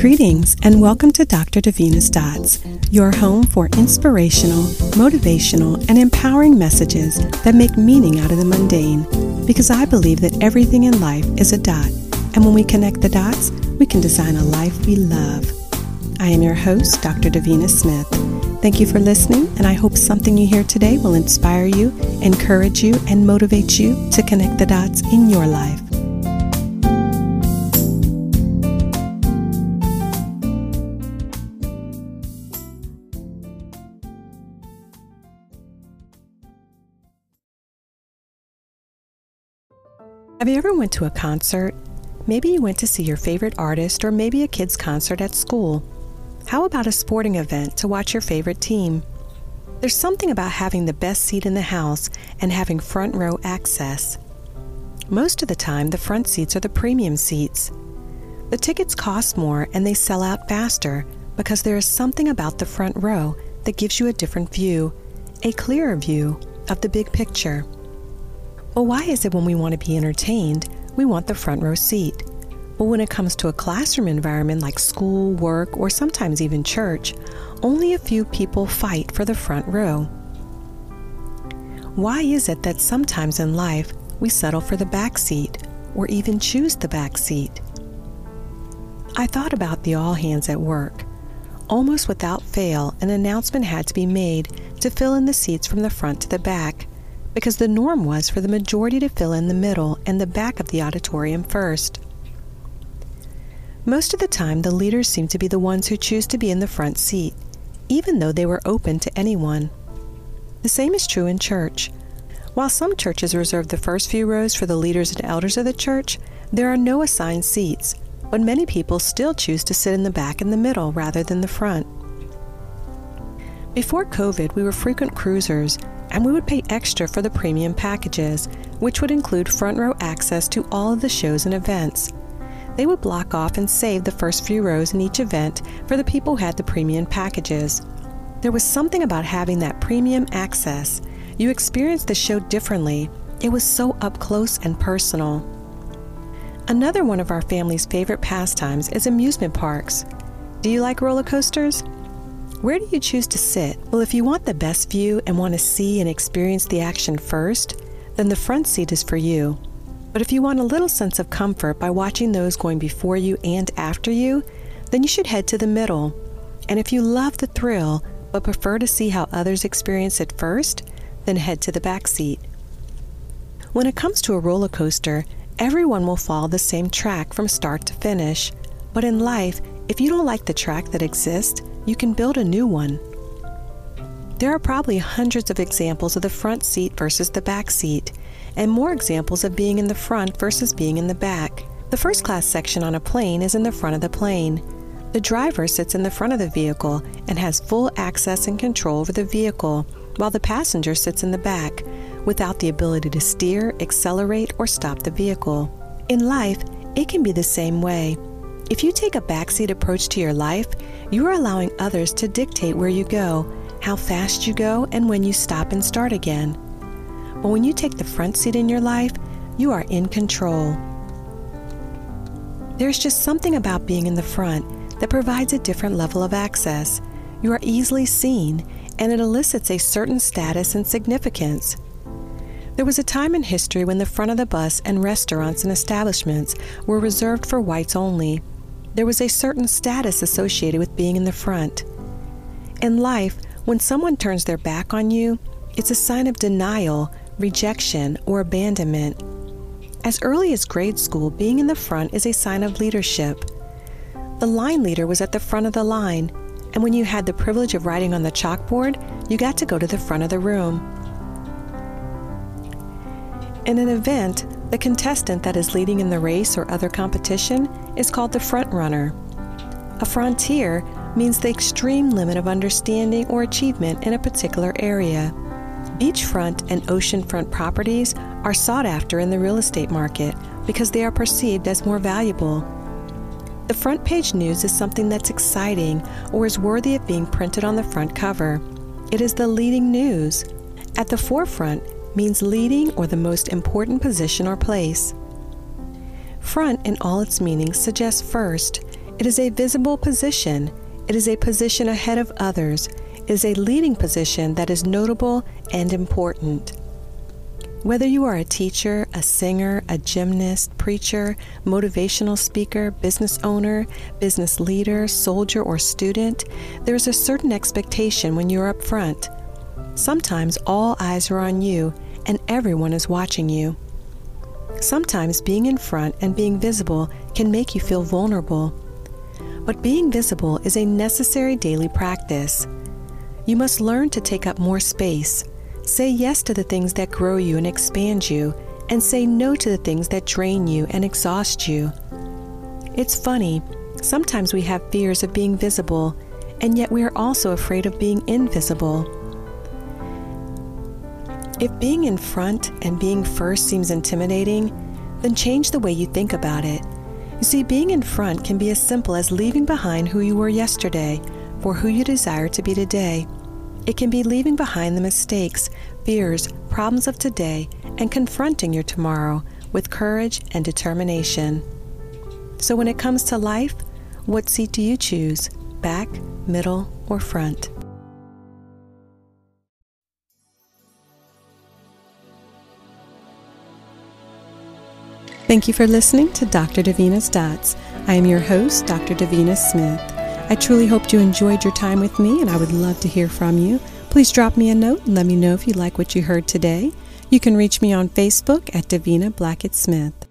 Greetings and welcome to Dr. Davina's Dots, your home for inspirational, motivational, and empowering messages that make meaning out of the mundane. Because I believe that everything in life is a dot, and when we connect the dots, we can design a life we love. I am your host, Dr. Davina Smith. Thank you for listening, and I hope something you hear today will inspire you, encourage you, and motivate you to connect the dots in your life. Have you ever went to a concert? Maybe you went to see your favorite artist or maybe a kid's concert at school. How about a sporting event to watch your favorite team? There's something about having the best seat in the house and having front row access. Most of the time, the front seats are the premium seats. The tickets cost more and they sell out faster because there is something about the front row that gives you a different view, a clearer view of the big picture. Well, why is it when we want to be entertained, we want the front row seat? But when it comes to a classroom environment like school, work, or sometimes even church, only a few people fight for the front row. Why is it that sometimes in life we settle for the back seat or even choose the back seat? I thought about the all hands at work. Almost without fail, an announcement had to be made to fill in the seats from the front to the back because the norm was for the majority to fill in the middle and the back of the auditorium first. Most of the time, the leaders seem to be the ones who choose to be in the front seat, even though they were open to anyone. The same is true in church. While some churches reserve the first few rows for the leaders and elders of the church, there are no assigned seats, but many people still choose to sit in the back and the middle rather than the front. Before COVID, we were frequent cruisers and we would pay extra for the premium packages, which would include front row access to all of the shows and events. They would block off and save the first few rows in each event for the people who had the premium packages. There was something about having that premium access. You experienced the show differently. It was so up close and personal. Another one of our family's favorite pastimes is amusement parks. Do you like roller coasters? Where do you choose to sit? Well, if you want the best view and want to see and experience the action first, then the front seat is for you. But if you want a little sense of comfort by watching those going before you and after you, then you should head to the middle. And if you love the thrill but prefer to see how others experience it first, then head to the back seat. When it comes to a roller coaster, everyone will follow the same track from start to finish. But in life, if you don't like the track that exists, you can build a new one. There are probably hundreds of examples of the front seat versus the back seat, and more examples of being in the front versus being in the back. The first class section on a plane is in the front of the plane. The driver sits in the front of the vehicle and has full access and control over the vehicle, while the passenger sits in the back without the ability to steer, accelerate, or stop the vehicle. In life, it can be the same way. If you take a backseat approach to your life, you are allowing others to dictate where you go, how fast you go, and when you stop and start again. But when you take the front seat in your life, you are in control. There's just something about being in the front that provides a different level of access. You are easily seen, and it elicits a certain status and significance. There was a time in history when the front of the bus and restaurants and establishments were reserved for whites only. There was a certain status associated with being in the front. In life, when someone turns their back on you, it's a sign of denial, rejection, or abandonment. As early as grade school, being in the front is a sign of leadership. The line leader was at the front of the line, and when you had the privilege of writing on the chalkboard, you got to go to the front of the room. In an event, the contestant that is leading in the race or other competition is called the front runner. A frontier means the extreme limit of understanding or achievement in a particular area. Beachfront and oceanfront properties are sought after in the real estate market because they are perceived as more valuable. The front page news is something that's exciting or is worthy of being printed on the front cover. It is the leading news. At the forefront means leading or the most important position or place. Front in all its meanings suggests first. It is a visible position. It is a position ahead of others. It is a leading position that is notable and important. Whether you are a teacher, a singer, a gymnast, preacher, motivational speaker, business owner, business leader, soldier, or student, there is a certain expectation when you're up front. Sometimes all eyes are on you and everyone is watching you. Sometimes being in front and being visible can make you feel vulnerable. But being visible is a necessary daily practice. You must learn to take up more space Say yes to the things that grow you and expand you, and say no to the things that drain you and exhaust you. It's funny, sometimes we have fears of being visible, and yet we are also afraid of being invisible. If being in front and being first seems intimidating, then change the way you think about it. You see, being in front can be as simple as leaving behind who you were yesterday for who you desire to be today. It can be leaving behind the mistakes, fears, problems of today, and confronting your tomorrow with courage and determination. So, when it comes to life, what seat do you choose? Back, middle, or front? Thank you for listening to Dr. Davina's Dots. I am your host, Dr. Davina Smith. I truly hope you enjoyed your time with me, and I would love to hear from you. Please drop me a note and let me know if you like what you heard today. You can reach me on Facebook at Davina Blackett Smith.